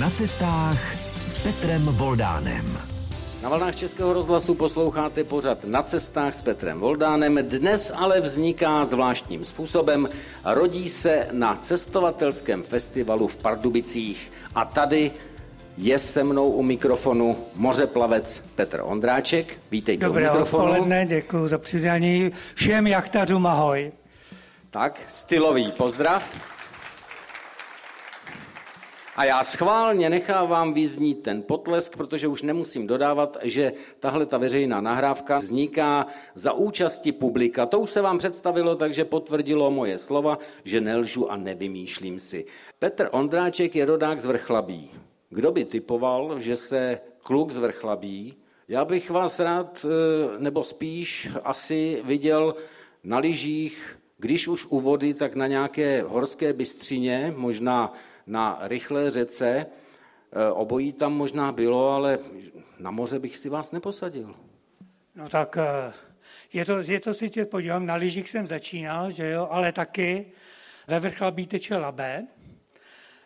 Na cestách s Petrem Voldánem. Na vlnách Českého rozhlasu posloucháte pořad Na cestách s Petrem Voldánem. Dnes ale vzniká zvláštním způsobem. Rodí se na cestovatelském festivalu v Pardubicích. A tady je se mnou u mikrofonu mořeplavec Petr Ondráček. Vítejte Dobré u mikrofonu. odpoledne, děkuji za přidání. Všem jachtařům ahoj. Tak, stylový pozdrav. A já schválně nechávám vyznít ten potlesk, protože už nemusím dodávat, že tahle ta veřejná nahrávka vzniká za účasti publika. To už se vám představilo, takže potvrdilo moje slova, že nelžu a nevymýšlím si. Petr Ondráček je rodák z Vrchlabí. Kdo by typoval, že se kluk z Vrchlabí, já bych vás rád, eh, nebo spíš asi viděl na lyžích, když už u vody, tak na nějaké horské bystřině, možná na rychlé řece. E, obojí tam možná bylo, ale na moře bych si vás neposadil. No tak e, je to, je to si tě podívám, na lyžích jsem začínal, že jo, ale taky ve vrchlabí teče labé.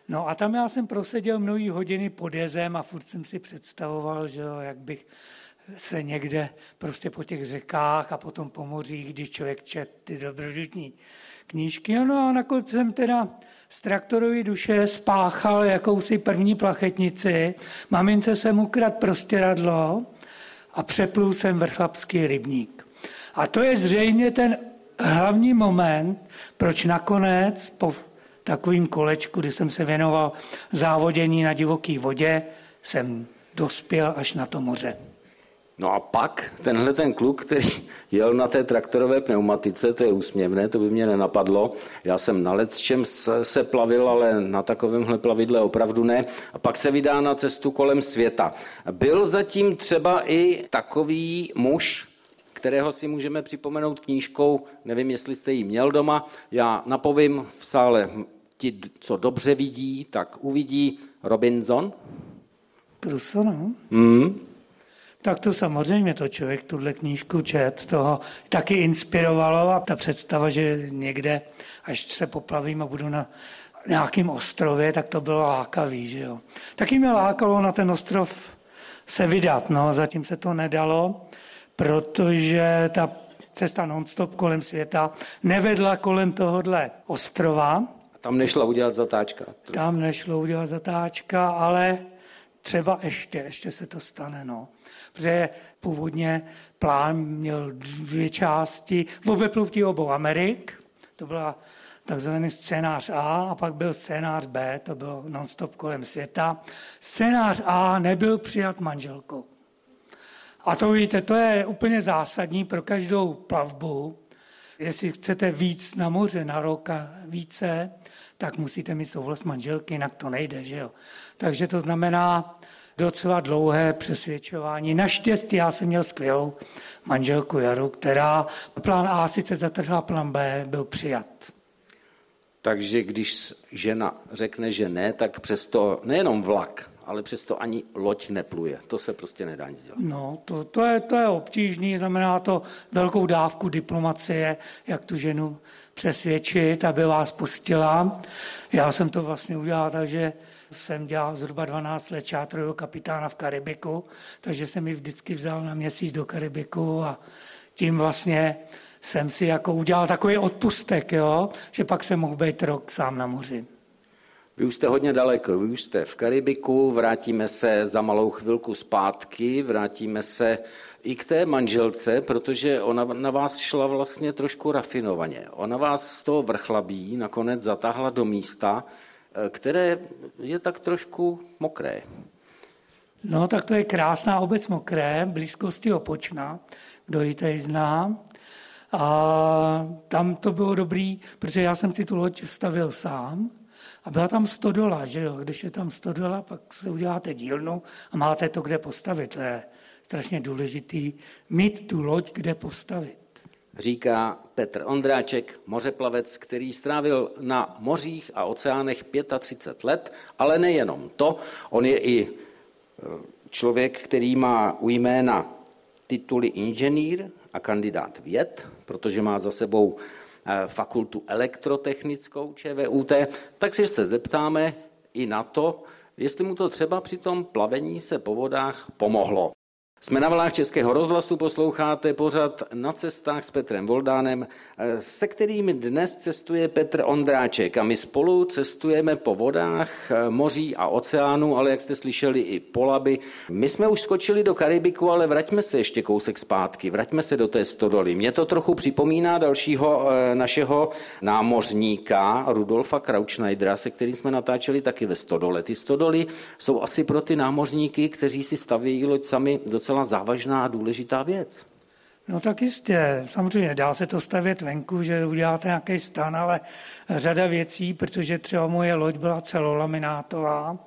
No a tam já jsem proseděl mnohý hodiny pod jezem a furt jsem si představoval, že jo, jak bych se někde prostě po těch řekách a potom po mořích, když člověk čet ty dobrožitní knížky. No a nakonec jsem teda z traktorové duše spáchal jakousi první plachetnici. Mamince jsem ukradl prostěradlo a přeplul jsem vrchlapský rybník. A to je zřejmě ten hlavní moment, proč nakonec po takovým kolečku, kdy jsem se věnoval závodění na divoké vodě, jsem dospěl až na to moře. No a pak tenhle ten kluk, který jel na té traktorové pneumatice, to je úsměvné, to by mě nenapadlo. Já jsem na čem se plavil, ale na takovémhle plavidle opravdu ne. A pak se vydá na cestu kolem světa. Byl zatím třeba i takový muž, kterého si můžeme připomenout knížkou, nevím, jestli jste ji měl doma, já napovím v sále ti, co dobře vidí, tak uvidí Robinson. Crusoe, no. Mm, tak to samozřejmě to člověk tuhle knížku čet, toho taky inspirovalo a ta představa, že někde, až se poplavím a budu na nějakém ostrově, tak to bylo lákavý, že jo. Taky mě lákalo na ten ostrov se vydat, no, zatím se to nedalo, protože ta cesta nonstop kolem světa nevedla kolem tohohle ostrova. Tam nešla udělat zatáčka. Tam nešlo udělat zatáčka, ale třeba ještě, ještě se to stane, no protože původně plán měl dvě části, v obeploutí obou Amerik, to byla takzvaný scénář A a pak byl scénář B, to bylo nonstop kolem světa. Scénář A nebyl přijat manželkou. A to víte, to je úplně zásadní pro každou plavbu. Jestli chcete víc na moře na rok a více, tak musíte mít souhlas manželky, jinak to nejde, že jo. Takže to znamená, docela dlouhé přesvědčování. Naštěstí já jsem měl skvělou manželku Jaru, která plán A sice zatrhla, plán B byl přijat. Takže když žena řekne, že ne, tak přesto nejenom vlak, ale přesto ani loď nepluje. To se prostě nedá nic dělat. No, to, to, je, to je obtížný, znamená to velkou dávku diplomacie, jak tu ženu přesvědčit, aby vás pustila. Já jsem to vlastně udělal takže jsem dělal zhruba 12 let čátrového kapitána v Karibiku, takže jsem mi vždycky vzal na měsíc do Karibiku a tím vlastně jsem si jako udělal takový odpustek, jo, že pak jsem mohl být rok sám na moři. Vy už jste hodně daleko, vy už jste v Karibiku, vrátíme se za malou chvilku zpátky, vrátíme se i k té manželce, protože ona na vás šla vlastně trošku rafinovaně. Ona vás z toho vrchlabí nakonec zatáhla do místa, které je tak trošku mokré. No, tak to je krásná obec mokré, blízkosti Opočna, kdo ji tady zná. A tam to bylo dobrý, protože já jsem si tu loď stavil sám, a byla tam stodola, že jo? Když je tam stodola, pak se uděláte dílnu a máte to kde postavit. To je strašně důležitý mít tu loď kde postavit. Říká Petr Ondráček, mořeplavec, který strávil na mořích a oceánech 35 let, ale nejenom to, on je i e, člověk, který má u jména tituly inženýr a kandidát věd, protože má za sebou fakultu elektrotechnickou ČVUT, tak si se zeptáme i na to, jestli mu to třeba při tom plavení se po vodách pomohlo. Jsme na vlnách Českého rozhlasu, posloucháte pořad na cestách s Petrem Voldánem, se kterým dnes cestuje Petr Ondráček a my spolu cestujeme po vodách, moří a oceánu, ale jak jste slyšeli i po Laby. My jsme už skočili do Karibiku, ale vraťme se ještě kousek zpátky, vraťme se do té stodoly. Mě to trochu připomíná dalšího eh, našeho námořníka Rudolfa Krautschneidera, se kterým jsme natáčeli taky ve stodole. Ty stodoly jsou asi pro ty námořníky, kteří si stavějí loď sami docela docela závažná a důležitá věc. No tak jistě, samozřejmě dá se to stavět venku, že uděláte nějaký stan, ale řada věcí, protože třeba moje loď byla celolaminátová,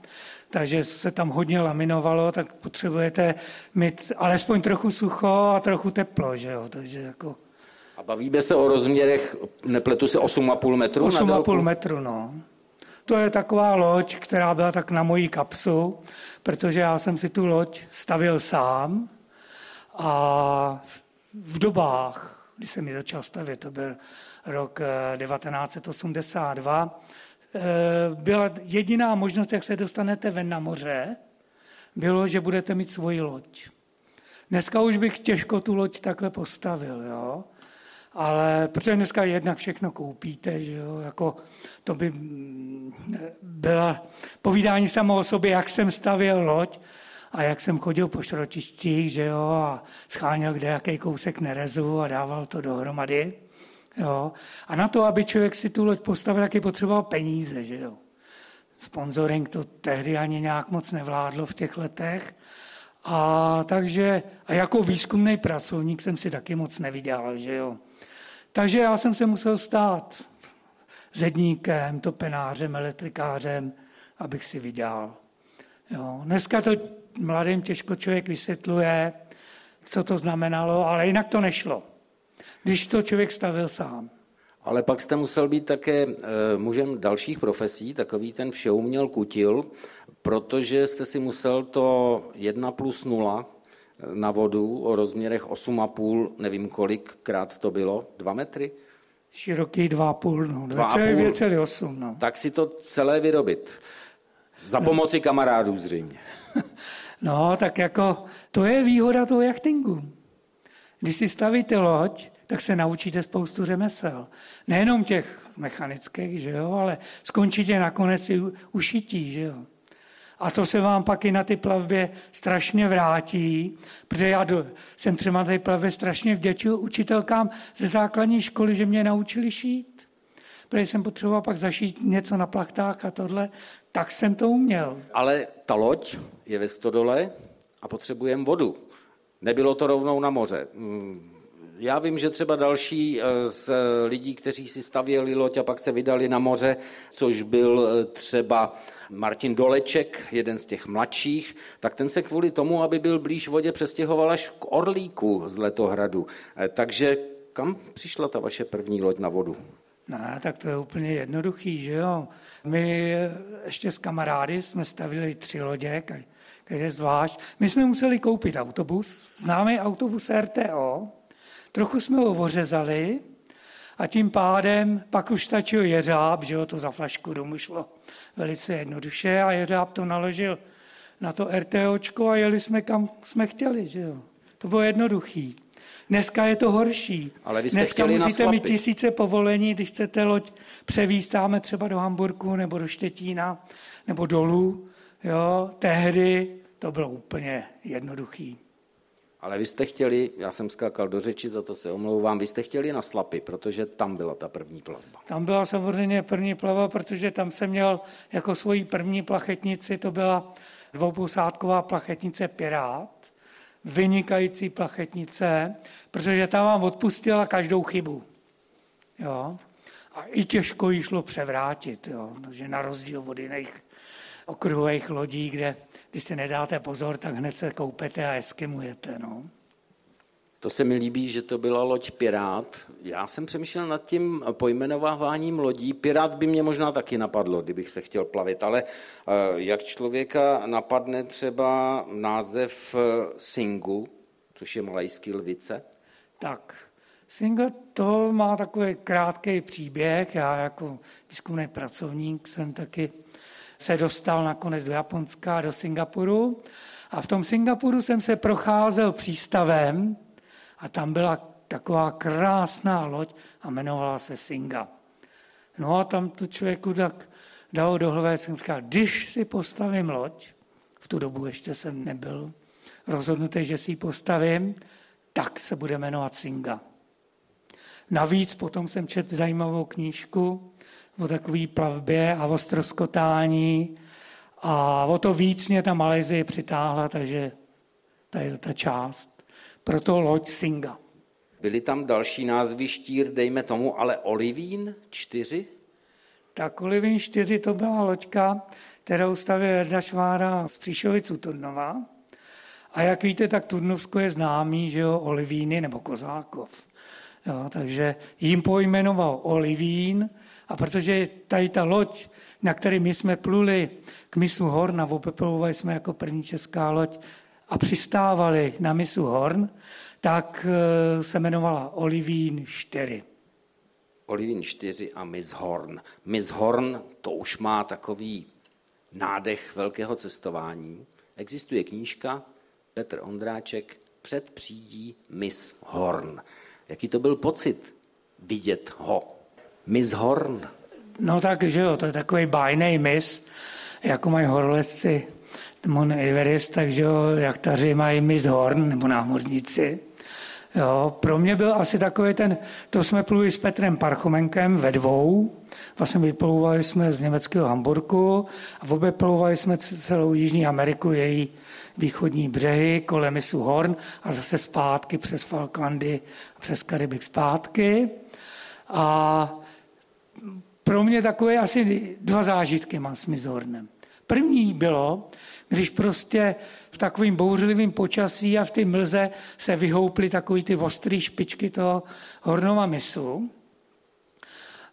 takže se tam hodně laminovalo, tak potřebujete mít alespoň trochu sucho a trochu teplo, že jo, takže jako... A bavíme se o rozměrech, nepletu se 8,5 metru 8,5 metru, no. To je taková loď, která byla tak na mojí kapsu, protože já jsem si tu loď stavil sám a v dobách, kdy jsem ji začal stavět, to byl rok 1982, eh, eh, byla jediná možnost, jak se dostanete ven na moře, bylo, že budete mít svoji loď. Dneska už bych těžko tu loď takhle postavil, jo? Ale protože dneska jednak všechno koupíte, že jo, jako to by mm, byla povídání samo o sobě, jak jsem stavěl loď a jak jsem chodil po šrotištích, že jo, a scháněl kde jaký kousek nerezu a dával to dohromady. Jo. A na to, aby člověk si tu loď postavil, taky potřeboval peníze, že jo. Sponsoring to tehdy ani nějak moc nevládlo v těch letech. A takže, a jako výzkumný pracovník jsem si taky moc nevydělal, že jo. Takže já jsem se musel stát zedníkem, topenářem, elektrikářem, abych si vydělal. Jo. Dneska to mladým těžko člověk vysvětluje, co to znamenalo, ale jinak to nešlo, když to člověk stavil sám. Ale pak jste musel být také eh, mužem dalších profesí, takový ten všeuměl kutil, protože jste si musel to 1 plus 0 na vodu o rozměrech 8,5, nevím kolikrát to bylo, 2 metry? Široký 2,5, no, 2,8. No. Tak si to celé vyrobit. Za pomoci kamarádů zřejmě. No, tak jako to je výhoda toho jachtingu. Když si stavíte loď, tak se naučíte spoustu řemesel. Nejenom těch mechanických, že jo, ale skončíte nakonec i ušití, že jo. A to se vám pak i na ty plavbě strašně vrátí, protože já do, jsem třeba na té plavbě strašně vděčil učitelkám ze základní školy, že mě naučili šít. Protože jsem potřeboval pak zašít něco na plachtách a tohle, tak jsem to uměl. Ale ta loď je ve stodole a potřebujeme vodu. Nebylo to rovnou na moře. Já vím, že třeba další eh, z lidí, kteří si stavěli loď a pak se vydali na moře, což byl eh, třeba Martin Doleček, jeden z těch mladších, tak ten se kvůli tomu, aby byl blíž vodě, přestěhoval až k Orlíku z Letohradu. Eh, takže kam přišla ta vaše první loď na vodu? Ne, tak to je úplně jednoduchý, že jo. My ještě s kamarády jsme stavili tři lodě, každé zvlášť. My jsme museli koupit autobus, známý autobus RTO, trochu jsme ho ořezali a tím pádem pak už stačil jeřáb, že jo, to za flašku domů šlo velice jednoduše a jeřáb to naložil na to RTOčko a jeli jsme kam jsme chtěli, že jo. To bylo jednoduchý. Dneska je to horší. Ale vy jste Dneska musíte mít tisíce povolení, když chcete loď převíst třeba do Hamburku nebo do Štětína nebo dolů. Jo, tehdy to bylo úplně jednoduchý. Ale vy jste chtěli, já jsem skákal do řeči, za to se omlouvám, vy jste chtěli na Slapy, protože tam byla ta první plavba. Tam byla samozřejmě první plava, protože tam jsem měl jako svoji první plachetnici, to byla dvoupousádková plachetnice Pirát, vynikající plachetnice, protože tam vám odpustila každou chybu. Jo? A i těžko ji šlo převrátit, jo? takže na rozdíl od jiných okruhových lodí, kde když si nedáte pozor, tak hned se koupete a eskimujete. No. To se mi líbí, že to byla loď Pirát. Já jsem přemýšlel nad tím pojmenováváním lodí. Pirát by mě možná taky napadlo, kdybych se chtěl plavit, ale eh, jak člověka napadne třeba název eh, Singu, což je malajský lvice? Tak, Singa to má takový krátký příběh. Já jako výzkumný pracovník jsem taky se dostal nakonec do Japonska, do Singapuru. A v tom Singapuru jsem se procházel přístavem a tam byla taková krásná loď a jmenovala se Singa. No a tam to člověku tak dalo do hlavy, jsem říkal, když si postavím loď, v tu dobu ještě jsem nebyl rozhodnutý, že si ji postavím, tak se bude jmenovat Singa. Navíc potom jsem četl zajímavou knížku o takové plavbě a o stroskotání a o to víc mě ta Malezie přitáhla, takže ta je ta část. Proto loď Singa. Byly tam další názvy štír, dejme tomu, ale Olivín čtyři? Tak Olivín 4 to byla loďka, kterou stavěl Jarda Švára z Příšovic Turnova. A jak víte, tak Turnovsko je známý, že jo, Olivíny nebo Kozákov. Jo, takže jim pojmenoval Olivín a protože tady ta loď, na které my jsme pluli k misu Horn a opeplovali jsme jako první česká loď a přistávali na misu Horn, tak eh, se jmenovala Olivín 4. Olivín 4 a Miss Horn. Miss Horn to už má takový nádech velkého cestování. Existuje knížka Petr Ondráček před přídí Miss Horn. Jaký to byl pocit vidět ho? Miss Horn. No tak, že jo, to je takový bajný mis, jako mají horolezci Mon Everest, takže jo, taři mají Miss Horn, nebo námořníci. Jo, pro mě byl asi takový ten, to jsme pluli s Petrem Parchomenkem ve dvou, vlastně vyplouvali jsme z německého Hamburgu a obeplouvali jsme celou Jižní Ameriku, její východní břehy, kolem misu Horn a zase zpátky přes Falklandy, přes Karibik zpátky. A pro mě takové asi dva zážitky mám s Mizornem. První bylo, když prostě v takovým bouřlivým počasí a v té mlze se vyhouply takový ty ostrý špičky toho hornova misu.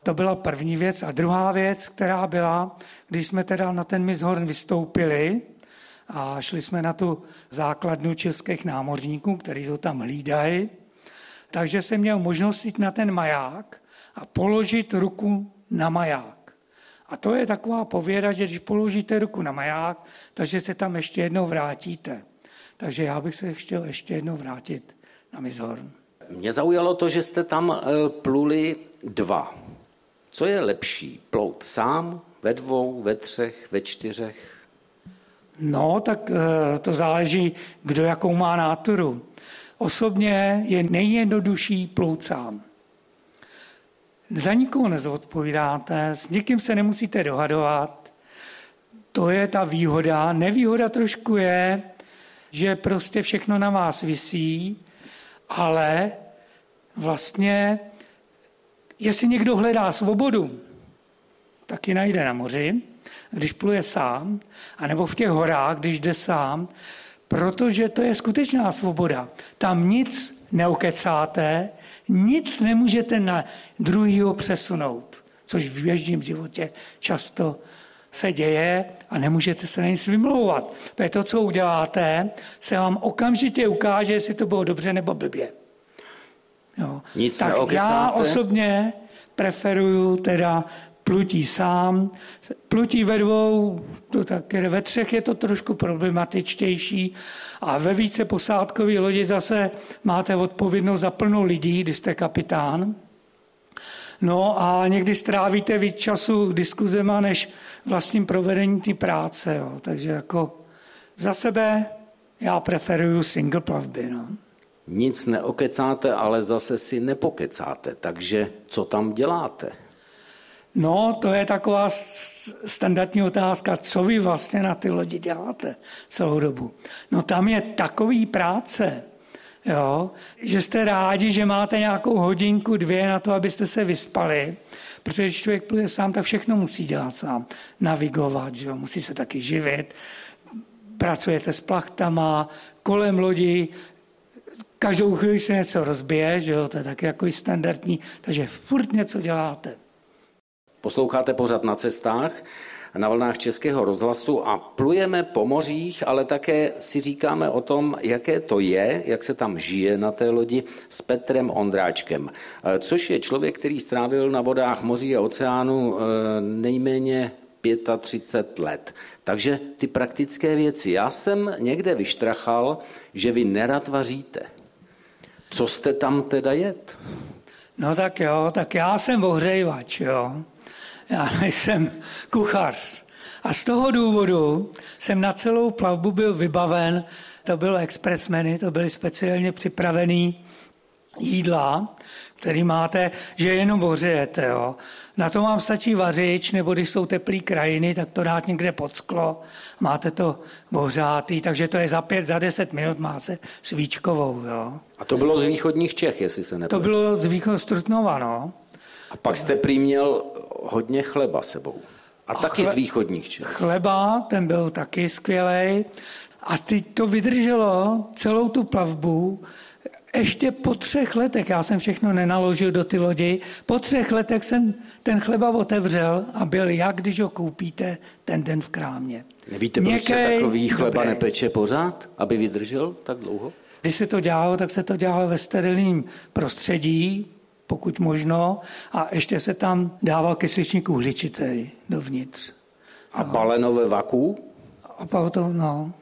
To byla první věc. A druhá věc, která byla, když jsme teda na ten mis Horn vystoupili a šli jsme na tu základnu českých námořníků, kteří to tam hlídají, takže jsem měl možnost jít na ten maják a položit ruku na maják. A to je taková pověda, že když položíte ruku na maják, takže se tam ještě jednou vrátíte. Takže já bych se chtěl ještě jednou vrátit na Mizhorn. Mě zaujalo to, že jste tam eh, pluli dva. Co je lepší? Plout sám, ve dvou, ve třech, ve čtyřech? No, tak eh, to záleží, kdo jakou má náturu. Osobně je nejjednodušší plout sám za nikoho nezodpovídáte, s nikým se nemusíte dohadovat. To je ta výhoda. Nevýhoda trošku je, že prostě všechno na vás visí, ale vlastně, jestli někdo hledá svobodu, tak ji najde na moři, když pluje sám, anebo v těch horách, když jde sám, protože to je skutečná svoboda. Tam nic neokecáte, nic nemůžete na druhýho přesunout, což v běžném životě často se děje a nemůžete se na nic vymlouvat. Protože to, co uděláte, se vám okamžitě ukáže, jestli to bylo dobře nebo blbě. Jo. Nic tak neokecáte? já osobně preferuju teda plutí sám. Plutí ve dvou, to tak, ve třech je to trošku problematičtější a ve více posádkové lodi zase máte odpovědnost za plnou lidí, když jste kapitán. No a někdy strávíte víc času diskuzema, než vlastním provedení té práce. Jo. Takže jako za sebe já preferuju single plavby. No. Nic neokecáte, ale zase si nepokecáte. Takže co tam děláte? No, to je taková standardní otázka, co vy vlastně na ty lodi děláte celou dobu. No tam je takový práce, jo, že jste rádi, že máte nějakou hodinku, dvě na to, abyste se vyspali, protože když člověk pluje sám, tak všechno musí dělat sám. Navigovat, že jo, musí se taky živit, pracujete s plachtama, kolem lodi, každou chvíli se něco rozbije, že jo, to je taky jako standardní, takže furt něco děláte. Posloucháte pořad na cestách na vlnách Českého rozhlasu a plujeme po mořích, ale také si říkáme o tom, jaké to je, jak se tam žije na té lodi s Petrem Ondráčkem, což je člověk, který strávil na vodách moří a oceánu eh, nejméně 35 let. Takže ty praktické věci. Já jsem někde vyštrachal, že vy nerad vaříte. Co jste tam teda jet? No tak jo, tak já jsem ohřejvač, jo. Já nejsem kuchař. A z toho důvodu jsem na celou plavbu byl vybaven, to bylo expressmeny, to byly speciálně připravený jídla, který máte, že jenom ohřejete. Jo. Na to vám stačí vařič, nebo když jsou teplé krajiny, tak to dát někde pod sklo. Máte to ohřátý, takže to je za pět, za deset minut máte svíčkovou. Jo. A to bylo z východních Čech, jestli se nepletu. To bylo z východního Strutnova, no. A pak jste prý měl hodně chleba sebou. A, a taky chle... z východních Čech. Chleba, ten byl taky skvělý. A ty to vydrželo celou tu plavbu ještě po třech letech, já jsem všechno nenaložil do ty lodi, po třech letech jsem ten chleba otevřel a byl jak, když ho koupíte ten den v krámě. Nevíte, proč se takový chleba dobrý. nepeče pořád, aby vydržel tak dlouho? Když se to dělalo, tak se to dělalo ve sterilním prostředí, pokud možno, a ještě se tam dával kysličník uhličitý dovnitř. A balenové vaku? A to, no,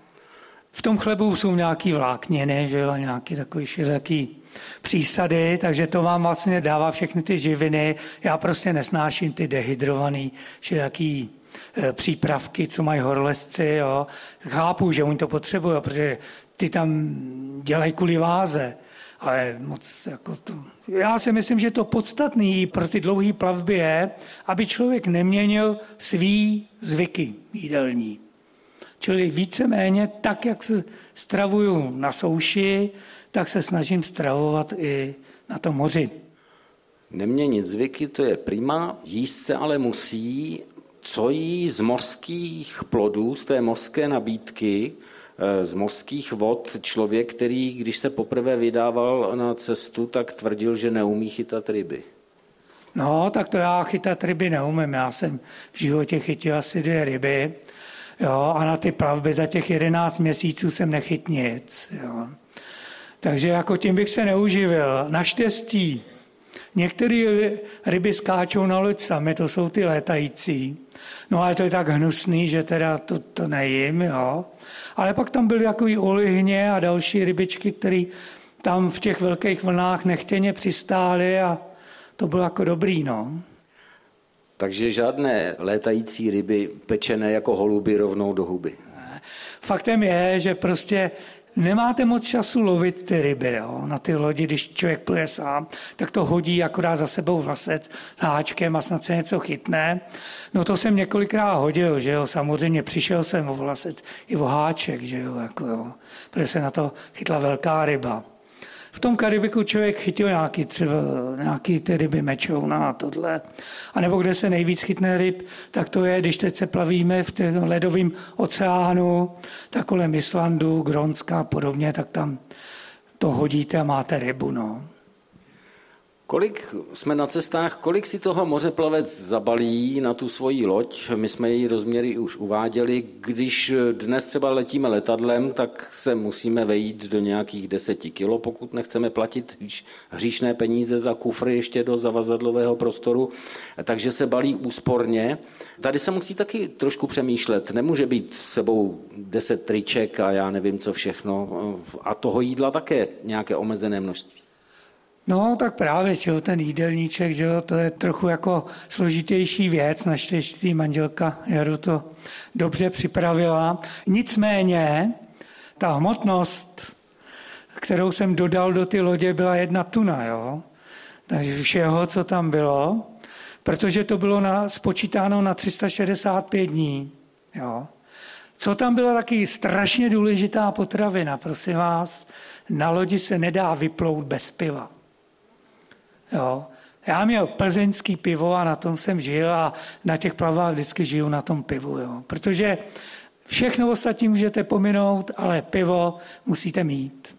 v tom chlebu jsou nějaký vlákniny, že jo, nějaký takový široký přísady, takže to vám vlastně dává všechny ty živiny. Já prostě nesnáším ty dehydrovaný všelijaký e, přípravky, co mají horlesci. Jo. Chápu, že oni to potřebují, protože ty tam dělají kvůli váze. Ale moc jako to... Já si myslím, že to podstatný pro ty dlouhé plavby je, aby člověk neměnil svý zvyky jídelní. Čili víceméně tak, jak se stravuju na souši, tak se snažím stravovat i na tom moři. Neměnit zvyky, to je prima, jíst se ale musí, co jí z mořských plodů, z té mořské nabídky, z mořských vod člověk, který, když se poprvé vydával na cestu, tak tvrdil, že neumí chytat ryby. No, tak to já chytat ryby neumím. Já jsem v životě chytil asi dvě ryby Jo, a na ty plavby za těch 11 měsíců jsem nechyt nic. Jo. Takže jako tím bych se neuživil. Naštěstí některé ryby skáčou na loď sami, to jsou ty létající. No ale to je tak hnusný, že teda to, to nejím, jo. Ale pak tam byly takový olihně a další rybičky, které tam v těch velkých vlnách nechtěně přistály a to bylo jako dobrý, no. Takže žádné létající ryby pečené jako holuby rovnou do huby. Faktem je, že prostě nemáte moc času lovit ty ryby. Jo. Na ty lodi, když člověk pluje sám, tak to hodí akorát za sebou vlasec s háčkem a snad se něco chytne. No to jsem několikrát hodil, že jo. Samozřejmě přišel jsem o vlasec i o háček, že jo, jako jo. Protože se na to chytla velká ryba. V tom Karibiku člověk chytil nějaký, třeba nějaký ty ryby mečouna a tohle. A nebo kde se nejvíc chytne ryb, tak to je, když teď se plavíme v tom ledovém oceánu, tak kolem Islandu, Gronska a podobně, tak tam to hodíte a máte rybu. No. Kolik jsme na cestách, kolik si toho mořeplavec zabalí na tu svoji loď? My jsme její rozměry už uváděli. Když dnes třeba letíme letadlem, tak se musíme vejít do nějakých deseti kilo, pokud nechceme platit hříšné peníze za kufry ještě do zavazadlového prostoru, takže se balí úsporně. Tady se musí taky trošku přemýšlet. Nemůže být s sebou deset triček a já nevím co všechno. A toho jídla také nějaké omezené množství. No, tak právě, čo, ten jídelníček, že to je trochu jako složitější věc, naštěstí manželka Jaru to dobře připravila. Nicméně, ta hmotnost, kterou jsem dodal do ty lodě, byla jedna tuna, jo. Takže všeho, co tam bylo, protože to bylo na, spočítáno na 365 dní, jo. Co tam byla taky strašně důležitá potravina, prosím vás, na lodi se nedá vyplout bez piva. Jo. Já měl plzeňský pivo a na tom jsem žil a na těch plavách vždycky žiju na tom pivu. Jo. Protože všechno ostatní můžete pominout, ale pivo musíte mít.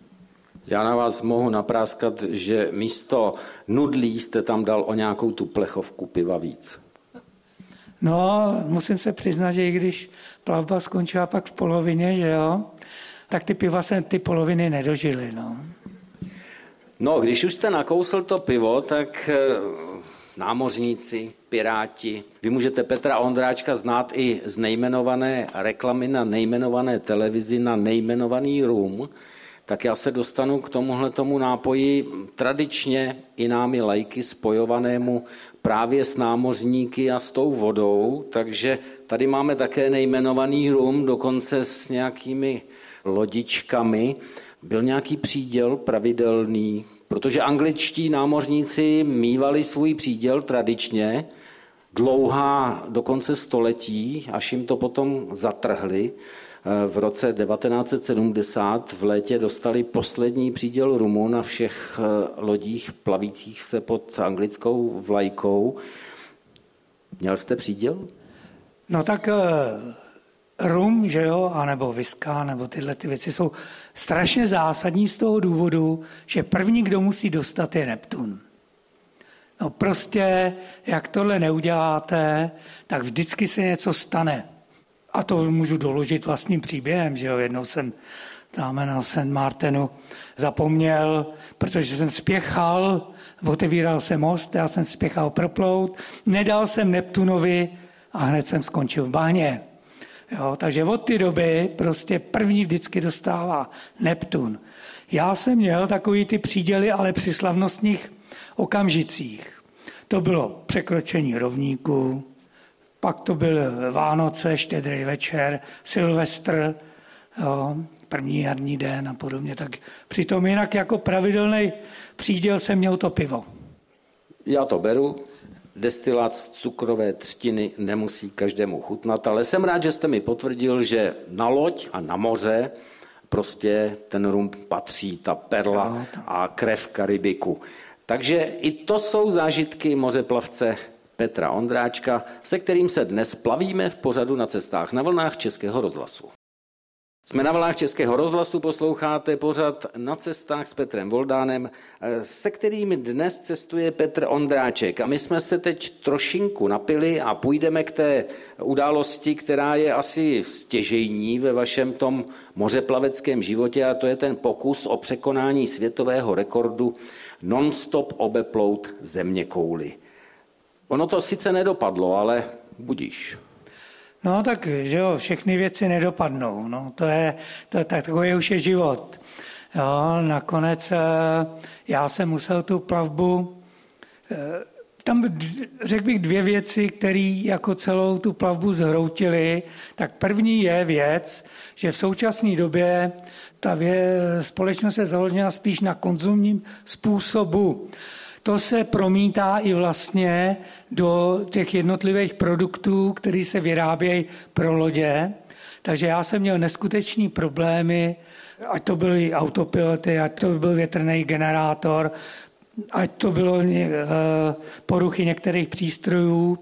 Já na vás mohu napráskat, že místo nudlí jste tam dal o nějakou tu plechovku piva víc. No, musím se přiznat, že i když plavba skončila pak v polovině, že jo, tak ty piva se ty poloviny nedožily. No. No, když už jste nakousl to pivo, tak eh, námořníci, piráti. Vy můžete Petra Ondráčka znát i z nejmenované reklamy na nejmenované televizi na nejmenovaný rum, tak já se dostanu k tomuhle tomu nápoji tradičně i námi lajky spojovanému právě s námořníky a s tou vodou, takže tady máme také nejmenovaný rum, dokonce s nějakými lodičkami. Byl nějaký příděl pravidelný, protože angličtí námořníci mývali svůj příděl tradičně, dlouhá dokonce století, až jim to potom zatrhli. V roce 1970 v létě dostali poslední příděl rumu na všech eh, lodích plavících se pod anglickou vlajkou. Měl jste příděl? No tak eh, rum, že jo, anebo viska, nebo tyhle ty věci jsou strašně zásadní z toho důvodu, že první, kdo musí dostat, je Neptun. No prostě, jak tohle neuděláte, tak vždycky se něco stane. A to můžu doložit vlastním příběhem, že jo, jednou jsem tam na St. Martinu zapomněl, protože jsem spěchal, otevíral se most, já jsem spěchal proplout, nedal jsem Neptunovi a hned jsem skončil v bahně. Jo, takže od té doby prostě první vždycky dostává Neptun. Já jsem měl takový ty příděly, ale při slavnostních okamžicích. To bylo překročení rovníku, pak to byl Vánoce, štědrý večer, Silvestr, jo, první jarní den a podobně. Tak přitom jinak jako pravidelný příděl jsem měl to pivo. Já to beru, destilát z cukrové třtiny nemusí každému chutnat, ale jsem rád, že jste mi potvrdil, že na loď a na moře prostě ten rum patří, ta perla a krev Karibiku. Takže i to jsou zážitky mořeplavce Petra Ondráčka, se kterým se dnes plavíme v pořadu na cestách na vlnách Českého rozhlasu. Jsme na vlnách Českého rozhlasu, posloucháte pořad na cestách s Petrem Voldánem, se kterým dnes cestuje Petr Ondráček. A my jsme se teď trošinku napili a půjdeme k té události, která je asi stěžejní ve vašem tom mořeplaveckém životě a to je ten pokus o překonání světového rekordu non-stop obeplout země kouly. Ono to sice nedopadlo, ale budíš. No tak, že jo, všechny věci nedopadnou. No, to je, to, tak, takový už je život. Jo, nakonec eh, já jsem musel tu plavbu, eh, tam řekl bych dvě věci, které jako celou tu plavbu zhroutily. Tak první je věc, že v současné době ta vě, společnost je založena spíš na konzumním způsobu. To se promítá i vlastně do těch jednotlivých produktů, které se vyrábějí pro lodě. Takže já jsem měl neskutečný problémy, ať to byly autopiloty, ať to byl větrný generátor, ať to bylo eh, poruchy některých přístrojů.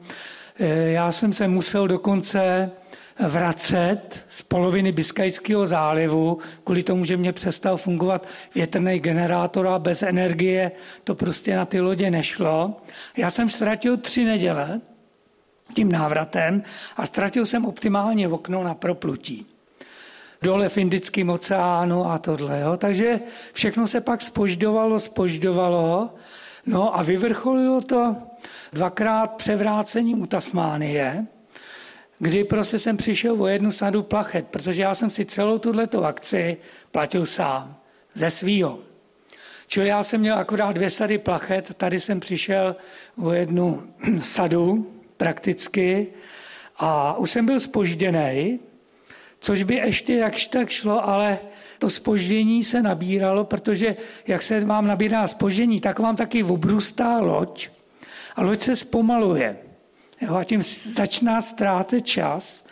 Eh, já jsem se musel dokonce vracet z poloviny Biskajského zálivu, kvůli tomu, že mě přestal fungovat větrný generátor a bez energie to prostě na ty lodě nešlo. Já jsem ztratil tři neděle tím návratem a ztratil jsem optimálně okno na proplutí dole v Indickém oceánu a tohle. Jo. Takže všechno se pak spoždovalo, spoždovalo. No a vyvrcholilo to dvakrát převrácením u Tasmánie, kdy prostě jsem přišel o jednu sadu plachet, protože já jsem si celou tuhleto akci platil sám, ze svýho. Čili já jsem měl akorát dvě sady plachet, tady jsem přišel o jednu sadu prakticky a už jsem byl spožděný, což by ještě jakž tak šlo, ale to spoždění se nabíralo, protože jak se vám nabírá spoždění, tak vám taky obrůstá loď a loď se zpomaluje. Jo, a tím začíná ztrácet čas.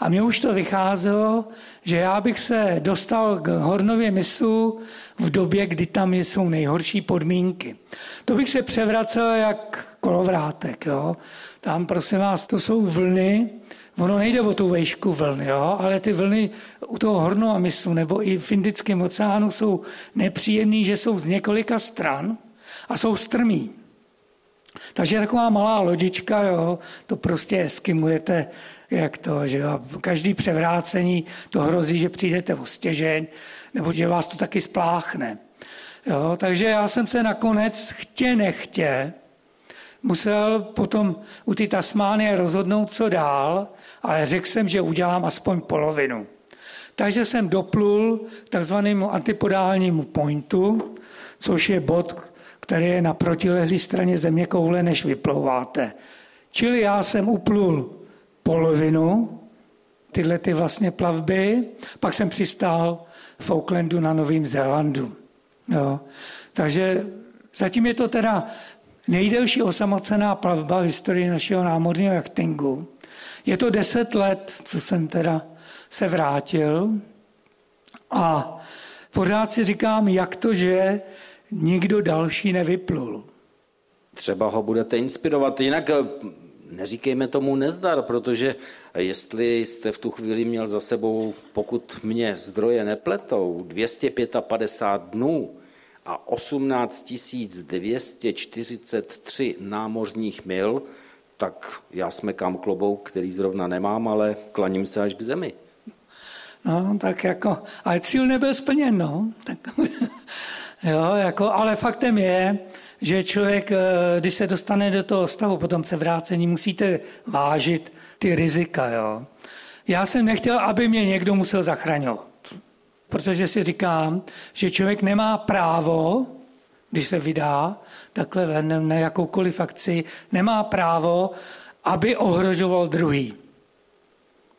A mně už to vycházelo, že já bych se dostal k Hornově misu v době, kdy tam jsou nejhorší podmínky. To bych se převracel jak kolovrátek. Jo. Tam, prosím vás, to jsou vlny, ono nejde o tu vejšku vlny, jo, ale ty vlny u toho Hornova misu nebo i v Indickém oceánu jsou nepříjemné, že jsou z několika stran a jsou strmí. Takže taková malá lodička, jo, to prostě eskimujete, jak to, že jo, každý převrácení to hrozí, že přijdete o stěžeň, nebo že vás to taky spláchne. Jo, takže já jsem se nakonec chtě nechtě musel potom u ty Tasmánie rozhodnout, co dál, ale řekl jsem, že udělám aspoň polovinu. Takže jsem doplul k takzvanému antipodálnímu pointu, což je bod, který je na protilehlé straně země koule, než vyplouváte. Čili já jsem uplul polovinu tyhle ty vlastně plavby, pak jsem přistál v Aucklandu na Novém Zélandu. Jo. Takže zatím je to teda nejdelší osamocená plavba v historii našeho námořního jachtingu. Je to deset let, co jsem teda se vrátil a pořád si říkám, jak to, že nikdo další nevyplul. Třeba ho budete inspirovat. Jinak eh, neříkejme tomu nezdar, protože jestli jste v tu chvíli měl za sebou, pokud mě zdroje nepletou, 255 dnů a 18 243 námořních mil, tak já smekám klobouk, který zrovna nemám, ale klaním se až k zemi. No, tak jako, ale cíl nebyl splněn, no. Tak, jo, jako, ale faktem je, že člověk, eh, když se dostane do toho stavu, potom se vrácení, musíte vážit ty rizika. Jo. Já jsem nechtěl, aby mě někdo musel zachraňovat. Protože si říkám, že člověk nemá právo, když se vydá takhle ven na jakoukoliv akci, nemá právo, aby ohrožoval druhý.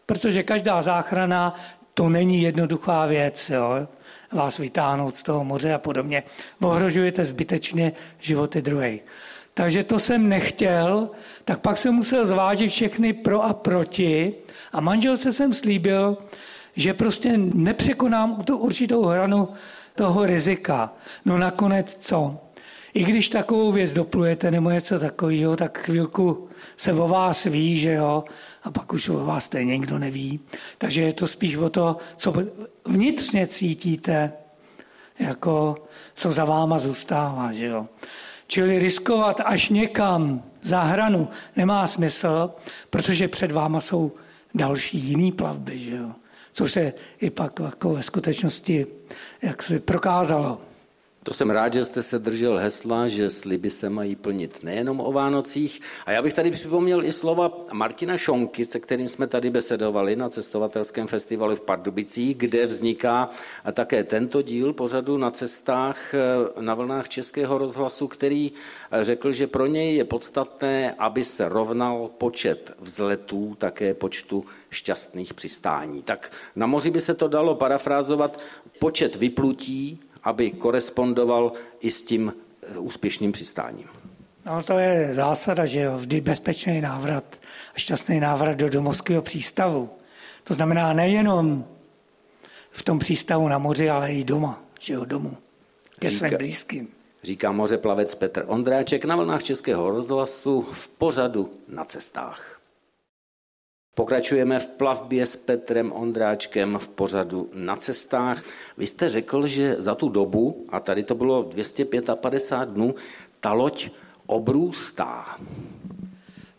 Protože každá záchrana to není jednoduchá věc, jo? Vás vytáhnout z toho moře a podobně. Ohrožujete zbytečně životy druhých. Takže to jsem nechtěl, tak pak jsem musel zvážit všechny pro a proti a manželce jsem slíbil, že prostě nepřekonám tu určitou hranu toho rizika. No nakonec co? I když takovou věc doplujete nebo něco takového, tak chvilku se o vás ví, že jo, a pak už o vás stejně nikdo neví. Takže je to spíš o to, co vnitřně cítíte, jako co za váma zůstává, že jo. Čili riskovat až někam za hranu nemá smysl, protože před váma jsou další jiný plavby, že jo. Což se i pak jako ve skutečnosti jak se prokázalo. To jsem rád, že jste se držel hesla, že sliby se mají plnit nejenom o Vánocích. A já bych tady připomněl i slova Martina Šonky, se kterým jsme tady besedovali na cestovatelském festivalu v Pardubicích, kde vzniká také tento díl pořadu na cestách eh, na vlnách Českého rozhlasu, který eh, řekl, že pro něj je podstatné, aby se rovnal počet vzletů také počtu šťastných přistání. Tak na moři by se to dalo parafrázovat počet vyplutí aby korespondoval i s tím eh, úspěšným přistáním. No to je zásada, že jo, vždy bezpečný návrat a šťastný návrat do domovského přístavu. To znamená nejenom v tom přístavu na moři, ale i doma, že jo, domů, ke svým blízkým. Říká mořeplavec Petr Ondráček na vlnách Českého rozhlasu v pořadu na cestách. Pokračujeme v plavbě s Petrem Ondráčkem v pořadu na cestách. Vy jste řekl, že za tu dobu, a tady to bylo 255 dnů, ta loď obrůstá.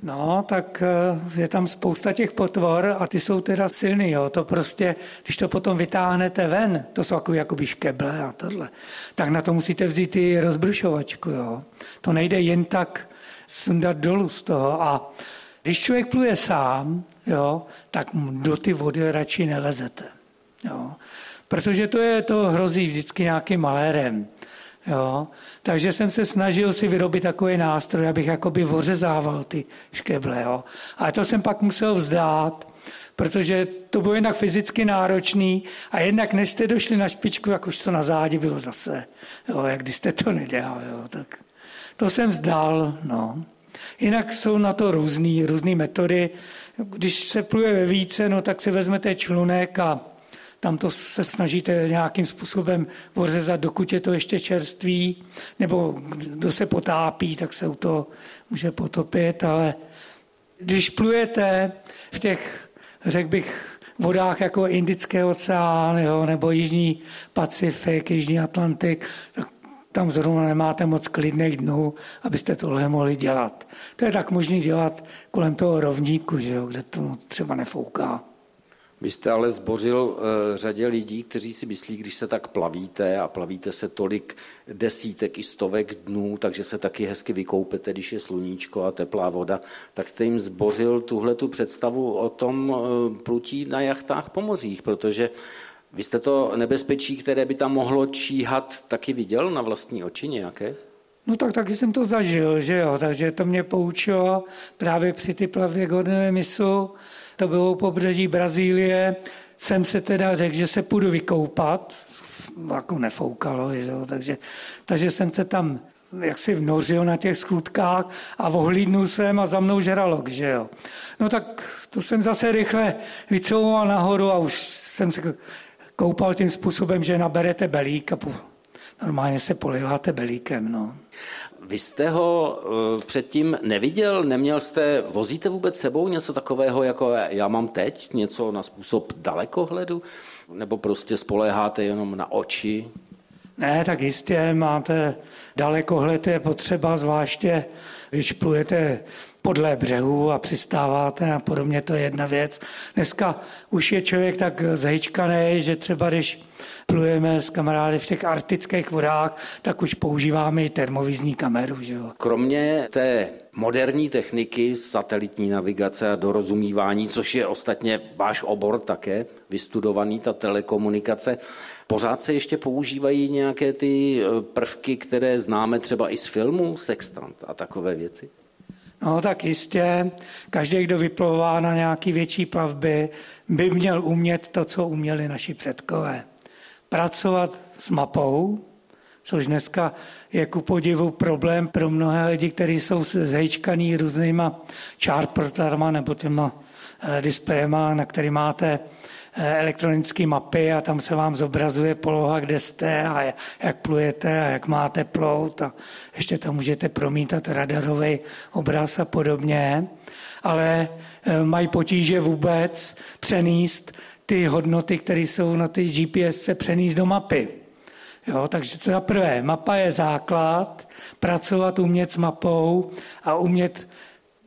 No, tak eh, je tam spousta těch potvor a ty jsou teda silný, jo. To prostě, když to potom vytáhnete ven, to jsou jako jakoby škeble a tohle, tak na to musíte vzít i rozbrušovačku, jo. To nejde jen tak sundat dolů z toho a když člověk pluje sám, jo, tak do ty vody radši nelezete. Jo. Protože to, je, to hrozí vždycky nějakým malérem. Jo. Takže jsem se snažil si vyrobit takový nástroj, abych jakoby ořezával ty škeble. Jo. Ale to jsem pak musel vzdát, protože to bylo jednak fyzicky náročný a jednak než jste došli na špičku, jak už to na zádi bylo zase, jo, jak když jste to nedělal, jo, tak to jsem vzdal, no. Jinak jsou na to různé různý metody. Když se pluje ve více, no, tak si vezmete člunek a tam to se snažíte nějakým způsobem ořezat, dokud je to ještě čerství, nebo kdo se potápí, tak se u toho může potopit, ale když plujete v těch, řekl bych, vodách jako Indický oceán jo, nebo Jižní Pacifik, Jižní Atlantik, tak tam zrovna nemáte moc klidných dnů, abyste tohle mohli dělat. To je tak možné dělat kolem toho rovníku, že jo, kde to třeba nefouká. Vy jste ale zbořil uh, řadě lidí, kteří si myslí, když se tak plavíte a plavíte se tolik desítek i stovek dnů, takže se taky hezky vykoupete, když je sluníčko a teplá voda, tak jste jim zbořil tuhle tu představu o tom uh, plutí na jachtách po mořích, protože vy jste to nebezpečí, které by tam mohlo číhat, taky viděl na vlastní oči nějaké? No tak taky jsem to zažil, že jo, takže to mě poučilo právě při ty plavě Gordonové misu, to bylo pobřeží Brazílie, jsem se teda řekl, že se půjdu vykoupat, jako nefoukalo, že jo, takže, takže jsem se tam jak si vnořil na těch schůdkách a ohlídnul jsem a za mnou žralok, že jo. No tak to jsem zase rychle vycouval nahoru a už jsem se koupal tím způsobem, že naberete belík a normálně se poliváte belíkem. No. Vy jste ho eh, předtím neviděl, neměl jste, vozíte vůbec sebou něco takového, jako já mám teď, něco na způsob dalekohledu, nebo prostě spoléháte jenom na oči? Ne, tak jistě máte dalekohled je potřeba, zvláště když plujete podle břehu a přistáváte a podobně, to je jedna věc. Dneska už je člověk tak zhejčkaný, že třeba když plujeme s kamarády v těch arktických vodách, tak už používáme i termovizní kameru. Že jo? Kromě té moderní techniky, satelitní navigace a dorozumívání, což je ostatně váš obor také, vystudovaný, ta telekomunikace, pořád se ještě používají nějaké ty prvky, které známe třeba i z filmu, sextant a takové věci? No tak jistě, každý, kdo vyplouvá na nějaký větší plavby, by měl umět to, co uměli naši předkové. Pracovat s mapou, což dneska je ku podivu problém pro mnohé lidi, kteří jsou zhejčkaný různýma chartportlerma nebo těma eh, displejema, na který máte elektronické mapy a tam se vám zobrazuje poloha, kde jste a jak plujete a jak máte plout a ještě tam můžete promítat radarový obraz a podobně. Ale eh, mají potíže vůbec přenést ty hodnoty, které jsou na ty GPS, se přenést do mapy. Jo, takže to za prvé, mapa je základ, pracovat, umět s mapou a umět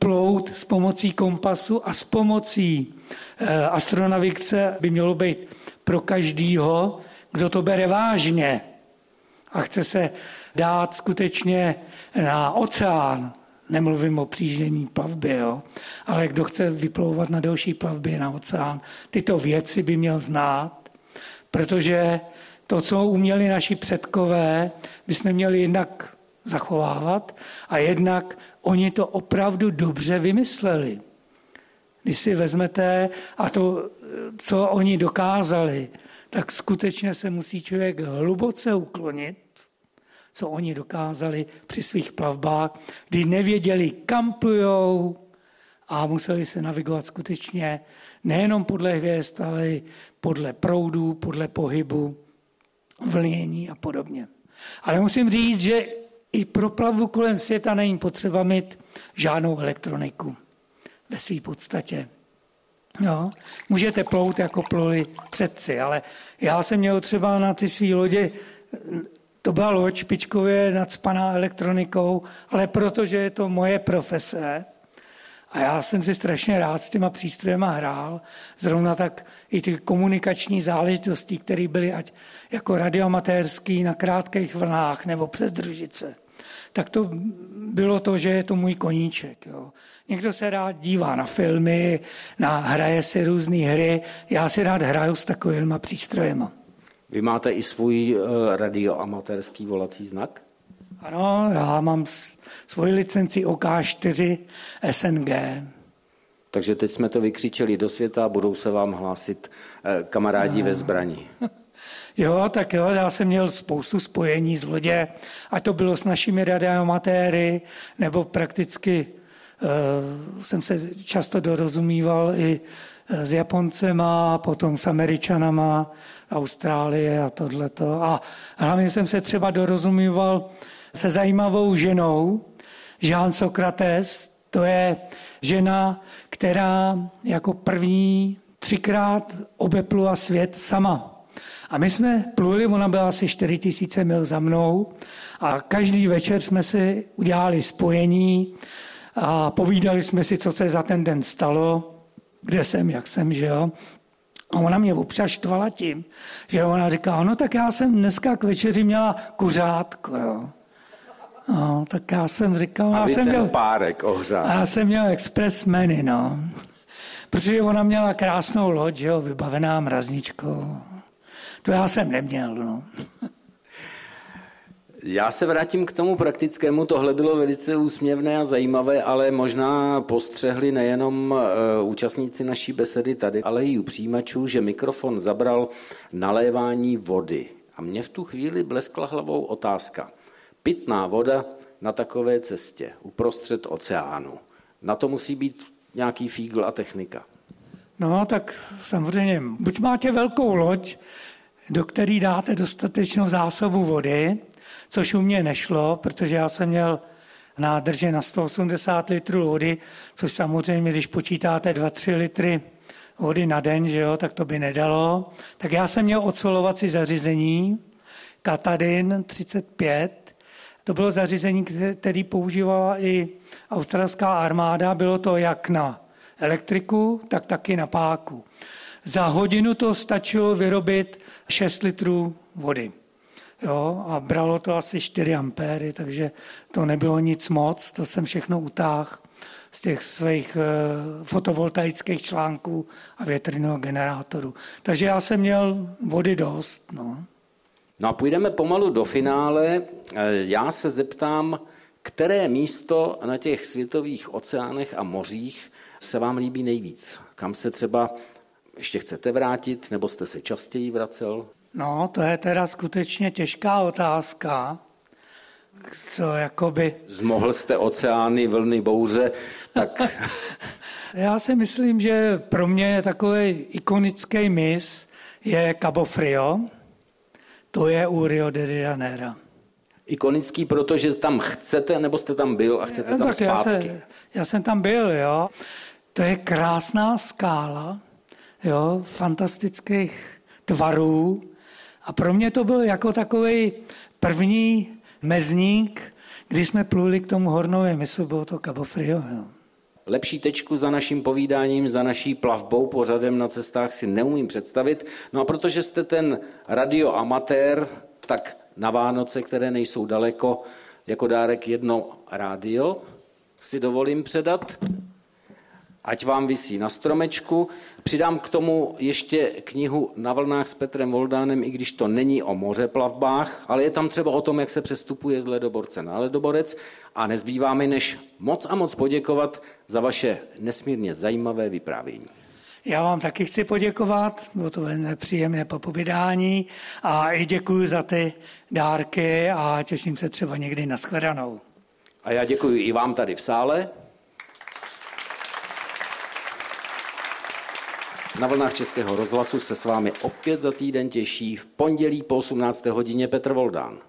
plout s pomocí kompasu a s pomocí eh, astronavigace by mělo být pro každýho, kdo to bere vážně a chce se dát skutečně na oceán, nemluvím o příždění plavbě, jo, ale kdo chce vyplouvat na další plavbě na oceán, tyto věci by měl znát, protože to, co uměli naši předkové, bychom měli jinak zachovávat a jednak oni to opravdu dobře vymysleli. Když si vezmete a to, co oni dokázali, tak skutečně se musí člověk hluboce uklonit, co oni dokázali při svých plavbách, kdy nevěděli, kam plujou a museli se navigovat skutečně nejenom podle hvězd, ale i podle proudů, podle pohybu, vlnění a podobně. Ale musím říct, že i pro plavbu kolem světa není potřeba mít žádnou elektroniku. Ve své podstatě. No, můžete plout, jako pluli předci, ale já jsem měl třeba na ty své lodě, to byla loď špičkově nadspaná elektronikou, ale protože je to moje profese, a já jsem si strašně rád s těma přístrojema hrál, zrovna tak i ty komunikační záležitosti, které byly ať jako radioamatérský na krátkých vlnách nebo přes družice tak to bylo to, že je to můj koníček. Jo. Někdo se rád dívá na filmy, na, hraje si různé hry, já si rád hraju s takovými přístrojema. Vy máte i svůj uh, radioamatérský volací znak? Ano, já mám svoji licenci OK4 SNG. Takže teď jsme to vykřičeli do světa a budou se vám hlásit uh, kamarádi no. ve zbraní. Jo, tak jo, já jsem měl spoustu spojení z lodě, a to bylo s našimi radiomatéry, nebo prakticky uh, jsem se často dorozumíval i eh, s Japoncema, potom s Američanama, Austrálie a tohleto. A hlavně jsem se třeba dorozumíval se zajímavou ženou, Jean Sokrates, to je žena, která jako první třikrát obeplula svět sama. A my jsme pluli, ona byla asi 4 tisíce mil za mnou a každý večer jsme si udělali spojení a povídali jsme si, co se za ten den stalo, kde jsem, jak jsem žil. A ona mě občas štvala tím, že ona říká, no tak já jsem dneska k večeři měla kuřátko, jo. No, tak já jsem říkal, A já jsem měl, párek ohřát. já jsem měl express menu, no. Protože ona měla krásnou loď, jo, vybavená mrazničkou. To já jsem neměl, no. Já se vrátím k tomu praktickému. Tohle bylo velice úsměvné a zajímavé, ale možná postřehli nejenom uh, účastníci naší besedy tady, ale i u přijímačů, že mikrofon zabral nalévání vody. A mě v tu chvíli bleskla hlavou otázka. Pitná voda na takové cestě, uprostřed oceánu. Na to musí být nějaký fígl a technika. No, tak samozřejmě, buď máte velkou loď, do který dáte dostatečnou zásobu vody, což u mě nešlo, protože já jsem měl nádrže na 180 litrů vody, což samozřejmě, když počítáte 2-3 litry vody na den, že jo, tak to by nedalo. Tak já jsem měl odsolovací zařízení, Katadin 35, to bylo zařízení, které používala i australská armáda. Bylo to jak na elektriku, tak taky na páku. Za hodinu to stačilo vyrobit 6 litrů vody. Jo, a bralo to asi 4 ampéry, takže to nebylo nic moc, to jsem všechno utáhl z těch svých e, fotovoltaických článků a větrného generátoru. Takže já jsem měl vody dost. No. No a půjdeme pomalu do finále. Já se zeptám, které místo na těch světových oceánech a mořích se vám líbí nejvíc? Kam se třeba ještě chcete vrátit, nebo jste se častěji vracel? No, to je teda skutečně těžká otázka. Co jakoby... Zmohl jste oceány, vlny, bouře, tak... Já si myslím, že pro mě je takový ikonický mis je Cabo Frio. To je u Rio de Janeiro. Ikonický, protože tam chcete, nebo jste tam byl a chcete No, tam tak já, zpátky? se, já jsem tam byl, jo. To je krásná skála, jo, fantastických tvarů. A pro mě to byl jako takový první mezník, když jsme pluli k tomu hornovi mysu, bylo to Cabo Frio. Jo. Lepší tečku za naším povídáním, za naší plavbou pořadem na cestách si neumím představit. No a protože jste ten radioamatér, tak na Vánoce, které nejsou daleko, jako dárek jedno rádio si dovolím předat. Ať vám visí na stromečku. Přidám k tomu ještě knihu Na vlnách s Petrem Voldánem, i když to není o mořeplavbách, ale je tam třeba o tom, jak se přestupuje z ledoborce na ledoborec. A nezbývá mi, než moc a moc poděkovat za vaše nesmírně zajímavé vyprávění. Já vám taky chci poděkovat, bylo to velmi příjemné popovídání a i děkuji za ty dárky a těším se třeba někdy na shledanou. A já děkuji i vám tady v sále. Na vlnách Českého rozhlasu se s vámi opět za týden těší v pondělí po 18. hodině Petr Voldán.